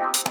Thank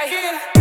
right here.